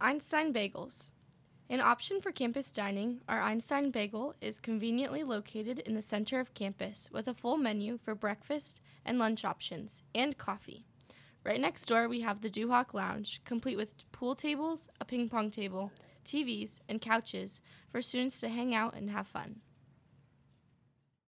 Einstein Bagels. An option for campus dining, our Einstein Bagel is conveniently located in the center of campus with a full menu for breakfast and lunch options and coffee. Right next door, we have the Duhawk Lounge, complete with pool tables, a ping pong table, TVs, and couches for students to hang out and have fun.